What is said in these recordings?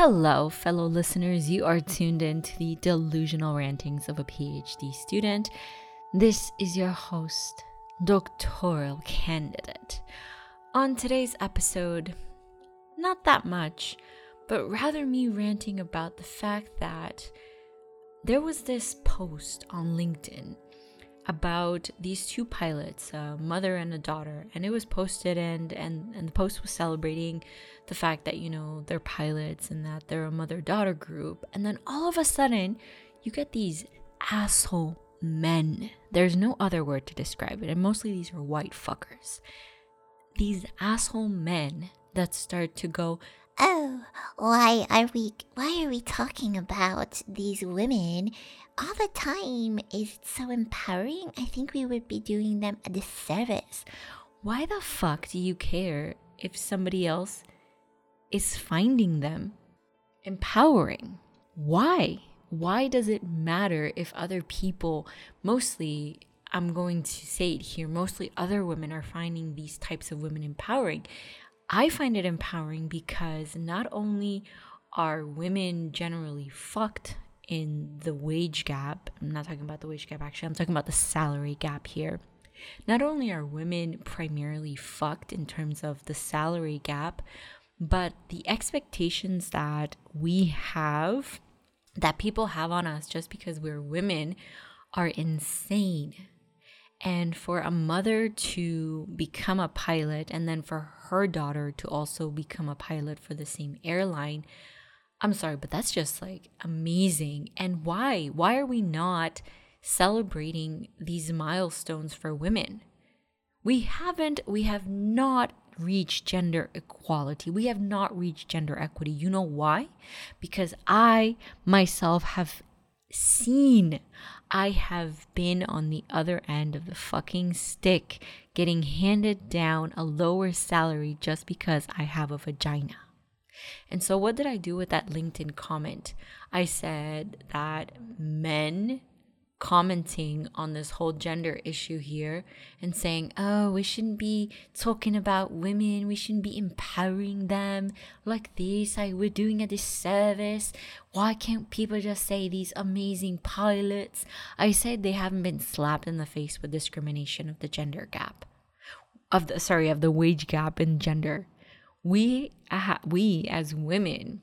Hello, fellow listeners. You are tuned in to the delusional rantings of a PhD student. This is your host, doctoral candidate. On today's episode, not that much, but rather me ranting about the fact that there was this post on LinkedIn about these two pilots, a mother and a daughter, and it was posted and and and the post was celebrating the fact that you know they're pilots and that they're a mother-daughter group, and then all of a sudden you get these asshole men. There's no other word to describe it, and mostly these are white fuckers. These asshole men that start to go, Oh, why are we why are we talking about these women all the time? Is it so empowering? I think we would be doing them a disservice. Why the fuck do you care if somebody else is finding them empowering? Why? Why does it matter if other people, mostly, I'm going to say it here, mostly other women are finding these types of women empowering? I find it empowering because not only are women generally fucked in the wage gap, I'm not talking about the wage gap actually, I'm talking about the salary gap here. Not only are women primarily fucked in terms of the salary gap, but the expectations that we have, that people have on us just because we're women, are insane. And for a mother to become a pilot and then for her daughter to also become a pilot for the same airline, I'm sorry, but that's just like amazing. And why? Why are we not celebrating these milestones for women? We haven't, we have not reached gender equality. We have not reached gender equity. You know why? Because I myself have seen I have been on the other end of the fucking stick, getting handed down a lower salary just because I have a vagina. And so, what did I do with that LinkedIn comment? I said that men commenting on this whole gender issue here and saying, oh, we shouldn't be talking about women, we shouldn't be empowering them like this, like we're doing a disservice. Why can't people just say these amazing pilots? I said they haven't been slapped in the face with discrimination of the gender gap. Of the sorry, of the wage gap in gender. We uh, we as women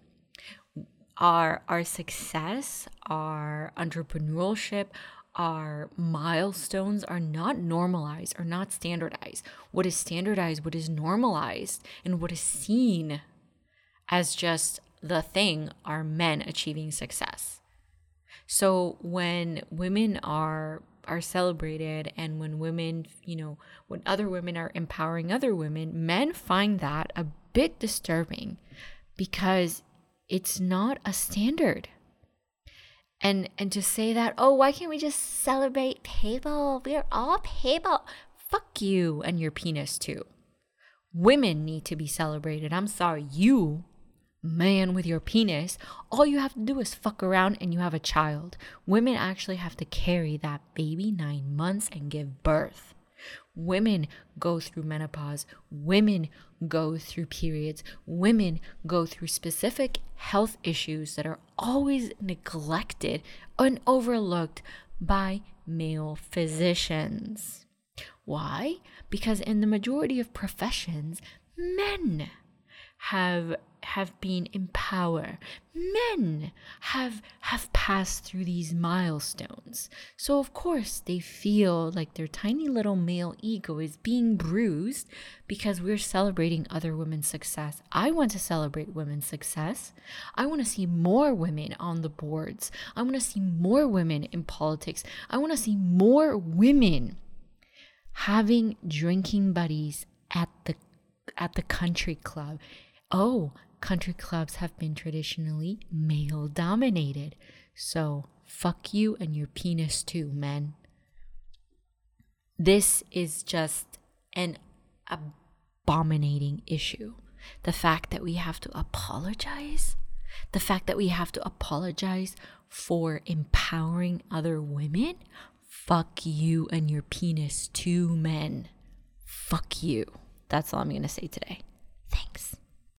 our our success, our entrepreneurship, our milestones are not normalized are not standardized. What is standardized, what is normalized, and what is seen as just the thing are men achieving success. So when women are are celebrated and when women, you know, when other women are empowering other women, men find that a bit disturbing because it's not a standard. And and to say that oh why can't we just celebrate people we're all people fuck you and your penis too. Women need to be celebrated. I'm sorry you man with your penis all you have to do is fuck around and you have a child. Women actually have to carry that baby nine months and give birth Women go through menopause. Women go through periods. Women go through specific health issues that are always neglected and overlooked by male physicians. Why? Because in the majority of professions, men have have been in power. Men have have passed through these milestones. So of course they feel like their tiny little male ego is being bruised because we're celebrating other women's success. I want to celebrate women's success. I want to see more women on the boards. I want to see more women in politics. I want to see more women having drinking buddies at the at the country club. Oh, country clubs have been traditionally male dominated. So, fuck you and your penis too, men. This is just an abominating issue. The fact that we have to apologize, the fact that we have to apologize for empowering other women. Fuck you and your penis too, men. Fuck you. That's all I'm going to say today.